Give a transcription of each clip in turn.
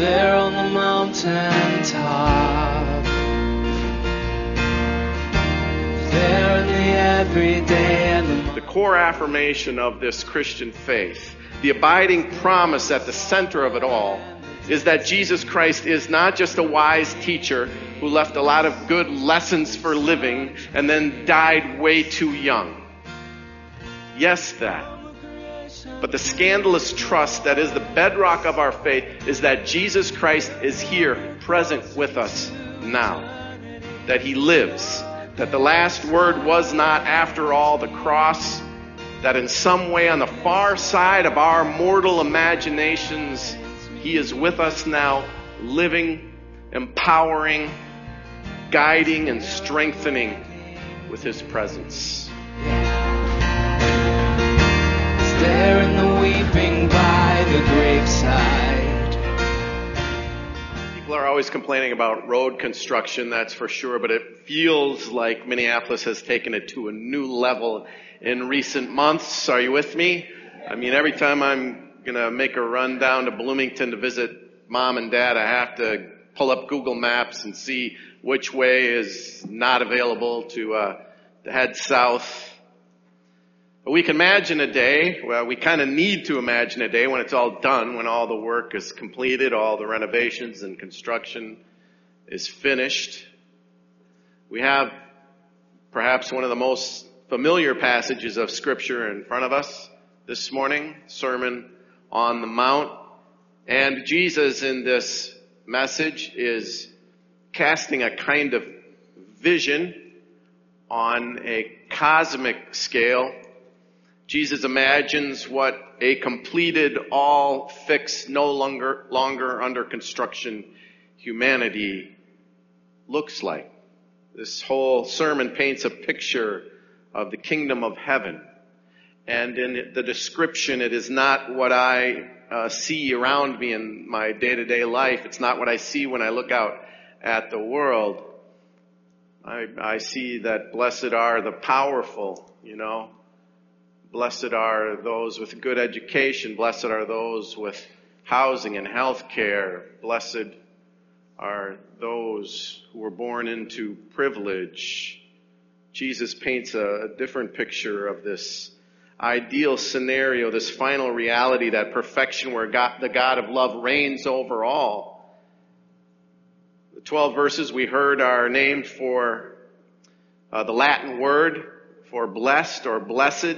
there on the mountain top. There in the everyday and the The core affirmation of this Christian faith, the abiding promise at the center of it all, is that Jesus Christ is not just a wise teacher who left a lot of good lessons for living and then died way too young. Yes, that. But the scandalous trust that is the bedrock of our faith is that Jesus Christ is here, present with us now. That he lives. That the last word was not, after all, the cross. That in some way, on the far side of our mortal imaginations, he is with us now, living, empowering, guiding, and strengthening with his presence. Always complaining about road construction, that's for sure, but it feels like Minneapolis has taken it to a new level in recent months. Are you with me? I mean, every time I'm gonna make a run down to Bloomington to visit mom and dad, I have to pull up Google Maps and see which way is not available to, uh, to head south. But we can imagine a day, well, we kind of need to imagine a day when it's all done, when all the work is completed, all the renovations and construction is finished. We have perhaps one of the most familiar passages of scripture in front of us this morning, Sermon on the Mount. And Jesus in this message is casting a kind of vision on a cosmic scale Jesus imagines what a completed, all fixed, no longer, longer under construction humanity looks like. This whole sermon paints a picture of the kingdom of heaven. And in the description, it is not what I uh, see around me in my day to day life. It's not what I see when I look out at the world. I, I see that blessed are the powerful, you know, Blessed are those with good education. Blessed are those with housing and health care. Blessed are those who were born into privilege. Jesus paints a, a different picture of this ideal scenario, this final reality, that perfection where God, the God of love reigns over all. The 12 verses we heard are named for uh, the Latin word for blessed or blessed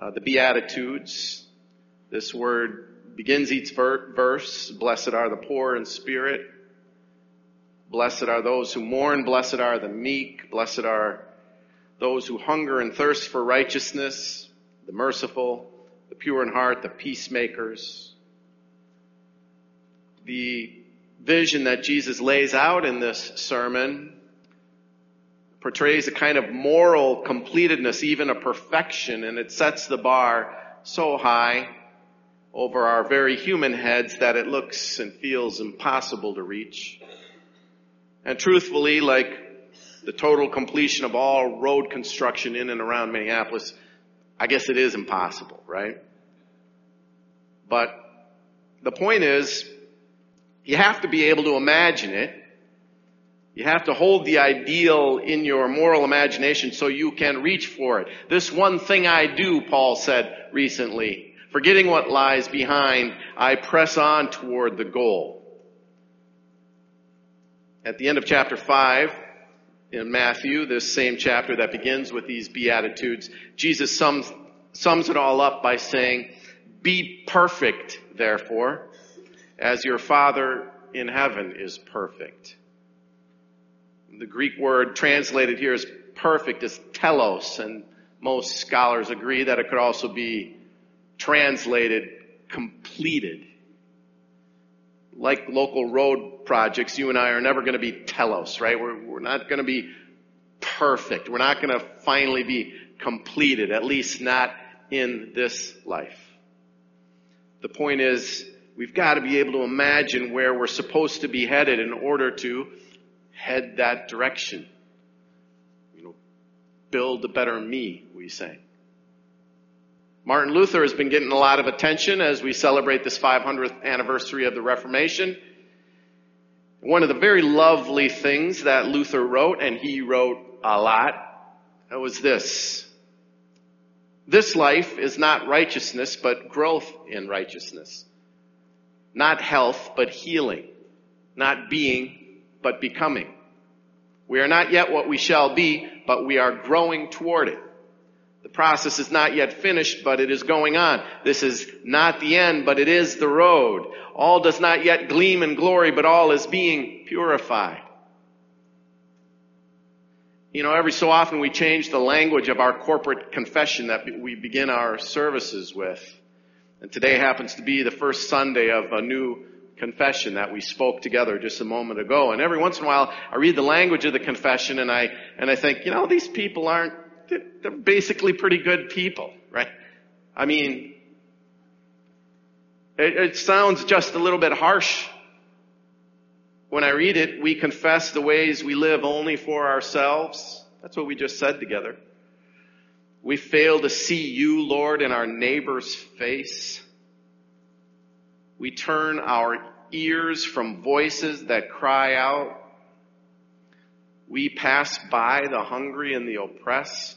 uh, the Beatitudes. This word begins each verse. Blessed are the poor in spirit. Blessed are those who mourn. Blessed are the meek. Blessed are those who hunger and thirst for righteousness, the merciful, the pure in heart, the peacemakers. The vision that Jesus lays out in this sermon portrays a kind of moral completedness, even a perfection, and it sets the bar so high over our very human heads that it looks and feels impossible to reach. And truthfully, like the total completion of all road construction in and around Minneapolis, I guess it is impossible, right? But the point is, you have to be able to imagine it you have to hold the ideal in your moral imagination so you can reach for it. This one thing I do, Paul said recently, forgetting what lies behind, I press on toward the goal. At the end of chapter 5 in Matthew, this same chapter that begins with these Beatitudes, Jesus sums, sums it all up by saying, Be perfect, therefore, as your Father in heaven is perfect the Greek word translated here as perfect is telos, and most scholars agree that it could also be translated completed. Like local road projects, you and I are never going to be telos, right? We're, we're not going to be perfect. We're not going to finally be completed, at least not in this life. The point is, we've got to be able to imagine where we're supposed to be headed in order to head that direction. You know, build a better me, we say. Martin Luther has been getting a lot of attention as we celebrate this 500th anniversary of the Reformation. One of the very lovely things that Luther wrote, and he wrote a lot, was this. This life is not righteousness, but growth in righteousness. Not health, but healing. Not being, but becoming. We are not yet what we shall be, but we are growing toward it. The process is not yet finished, but it is going on. This is not the end, but it is the road. All does not yet gleam in glory, but all is being purified. You know, every so often we change the language of our corporate confession that we begin our services with. And today happens to be the first Sunday of a new confession that we spoke together just a moment ago. And every once in a while I read the language of the confession and I, and I think, you know, these people aren't, they're basically pretty good people, right? I mean, it, it sounds just a little bit harsh when I read it, we confess the ways we live only for ourselves. That's what we just said together. We fail to see you, Lord, in our neighbor's face. We turn our ears from voices that cry out. We pass by the hungry and the oppressed.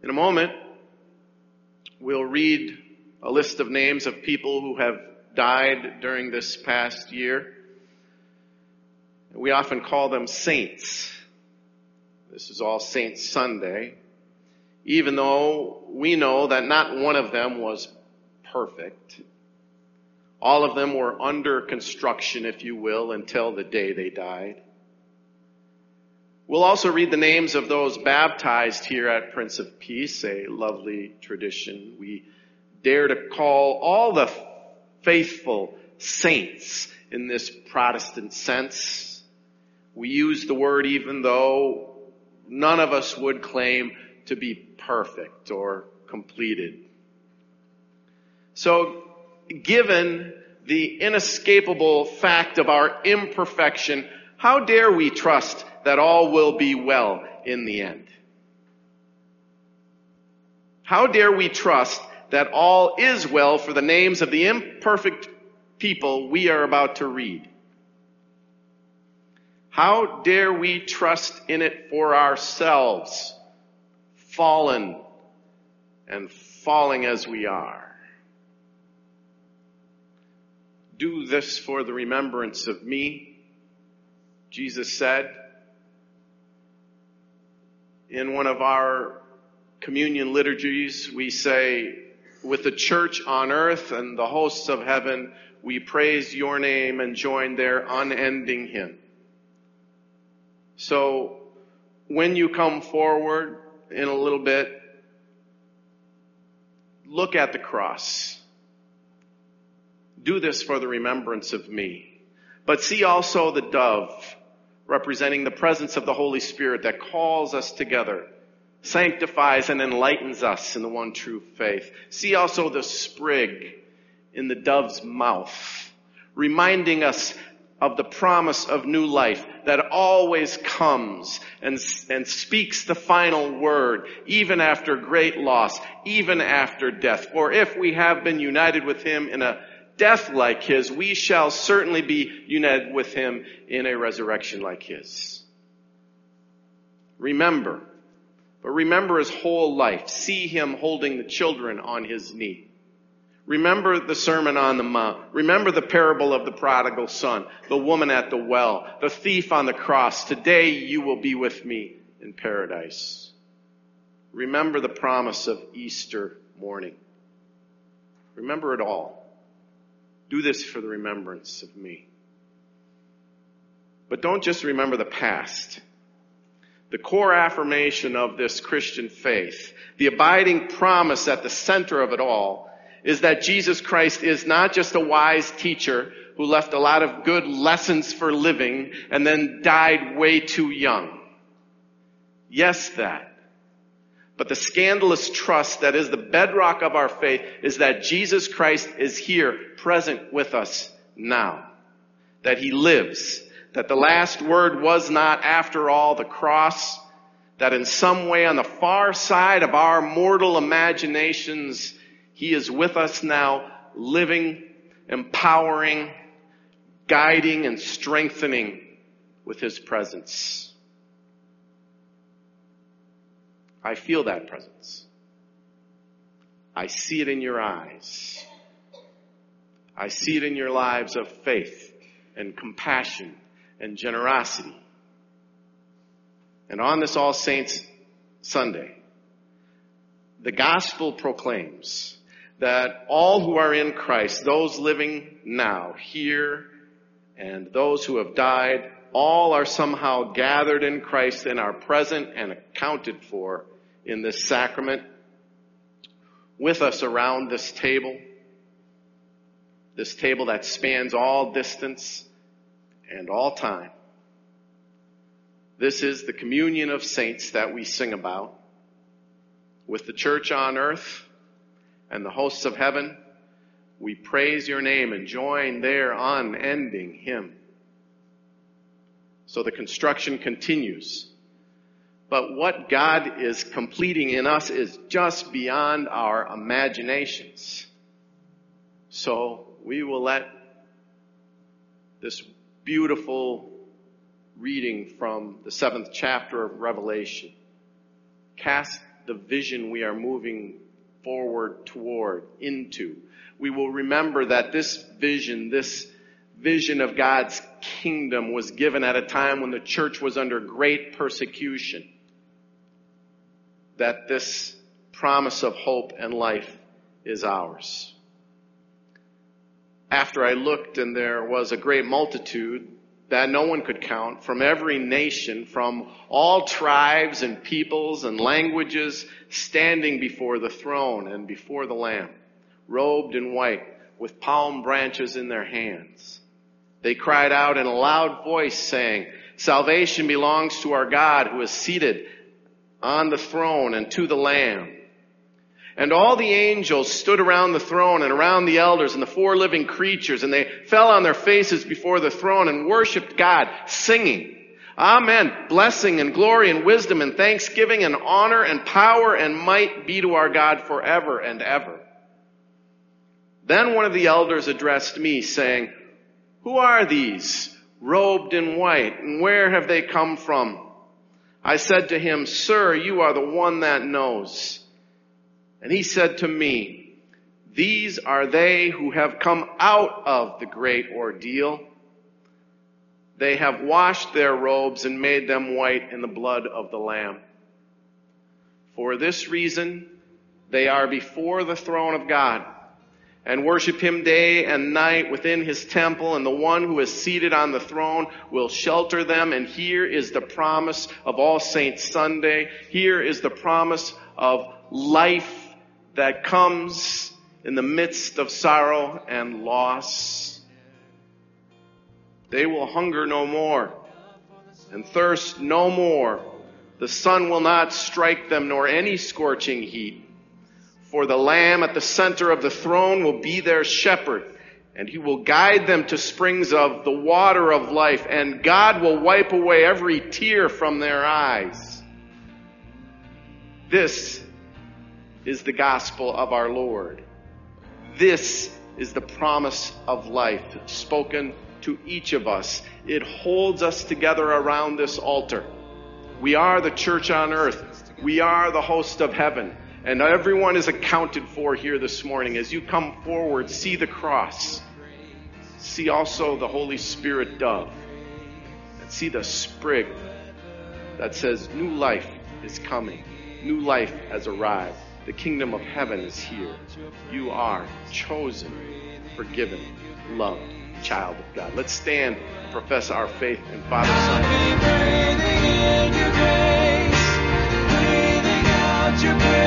In a moment, we'll read a list of names of people who have died during this past year. We often call them saints. This is all Saints Sunday. Even though we know that not one of them was perfect. All of them were under construction, if you will, until the day they died. We'll also read the names of those baptized here at Prince of Peace, a lovely tradition. We dare to call all the faithful saints in this Protestant sense. We use the word even though none of us would claim to be perfect or completed. So, given the inescapable fact of our imperfection, how dare we trust that all will be well in the end? How dare we trust that all is well for the names of the imperfect people we are about to read. How dare we trust in it for ourselves, fallen and falling as we are? Do this for the remembrance of me, Jesus said in one of our communion liturgies, we say, with the church on earth and the hosts of heaven, we praise your name and join their unending hymn. So, when you come forward in a little bit, look at the cross. Do this for the remembrance of me. But see also the dove representing the presence of the Holy Spirit that calls us together sanctifies and enlightens us in the one true faith. See also the sprig in the dove's mouth, reminding us of the promise of new life that always comes and, and speaks the final word, even after great loss, even after death. For if we have been united with him in a death like his, we shall certainly be united with him in a resurrection like his. Remember, but remember his whole life. See him holding the children on his knee. Remember the Sermon on the Mount. Remember the parable of the prodigal son, the woman at the well, the thief on the cross. Today you will be with me in paradise. Remember the promise of Easter morning. Remember it all. Do this for the remembrance of me. But don't just remember the past the core affirmation of this Christian faith, the abiding promise at the center of it all, is that Jesus Christ is not just a wise teacher who left a lot of good lessons for living and then died way too young. Yes, that. But the scandalous trust that is the bedrock of our faith is that Jesus Christ is here, present with us now. That He lives that the last word was not, after all, the cross, that in some way on the far side of our mortal imaginations, He is with us now, living, empowering, guiding, and strengthening with His presence. I feel that presence. I see it in your eyes. I see it in your lives of faith and compassion and generosity. And on this All Saints Sunday, the gospel proclaims that all who are in Christ, those living now, here, and those who have died, all are somehow gathered in Christ and are present and accounted for in this sacrament with us around this table, this table that spans all distance and all time. This is the communion of saints that we sing about with the church on earth and the hosts of heaven. We praise your name and join their unending hymn. So the construction continues. But what God is completing in us is just beyond our imaginations. So we will let this beautiful reading from the seventh chapter of Revelation cast the vision we are moving forward toward into. We will remember that this vision, this vision of God's kingdom was given at a time when the church was under great persecution. That this promise of hope and life is ours. After I looked and there was a great multitude that no one could count from every nation, from all tribes and peoples and languages standing before the throne and before the Lamb, robed in white with palm branches in their hands. They cried out in a loud voice saying, salvation belongs to our God who is seated on the throne and to the Lamb. And all the angels stood around the throne and around the elders and the four living creatures, and they fell on their faces before the throne and worshiped God, singing, Amen. Blessing and glory and wisdom and thanksgiving and honor and power and might be to our God forever and ever. Then one of the elders addressed me saying, Who are these robed in white and where have they come from? I said to him, Sir, you are the one that knows. And he said to me, these are they who have come out of the great ordeal. They have washed their robes and made them white in the blood of the Lamb. For this reason, they are before the throne of God and worship him day and night within his temple and the one who is seated on the throne will shelter them. And here is the promise of All Saints Sunday. Here is the promise of life that comes in the midst of sorrow and loss. They will hunger no more and thirst no more. The sun will not strike them nor any scorching heat. For the Lamb at the center of the throne will be their shepherd and he will guide them to springs of the water of life and God will wipe away every tear from their eyes. This is the gospel of our Lord. This is the promise of life spoken to each of us. It holds us together around this altar. We are the church on earth. We are the host of heaven. And everyone is accounted for here this morning. As you come forward, see the cross. See also the Holy Spirit dove. And see the sprig that says new life is coming. New life has arrived. The kingdom of heaven is here. You are chosen, forgiven, loved child of God. Let's stand and profess our faith in Father, Son. Breathing in your grace, breathing out your grace.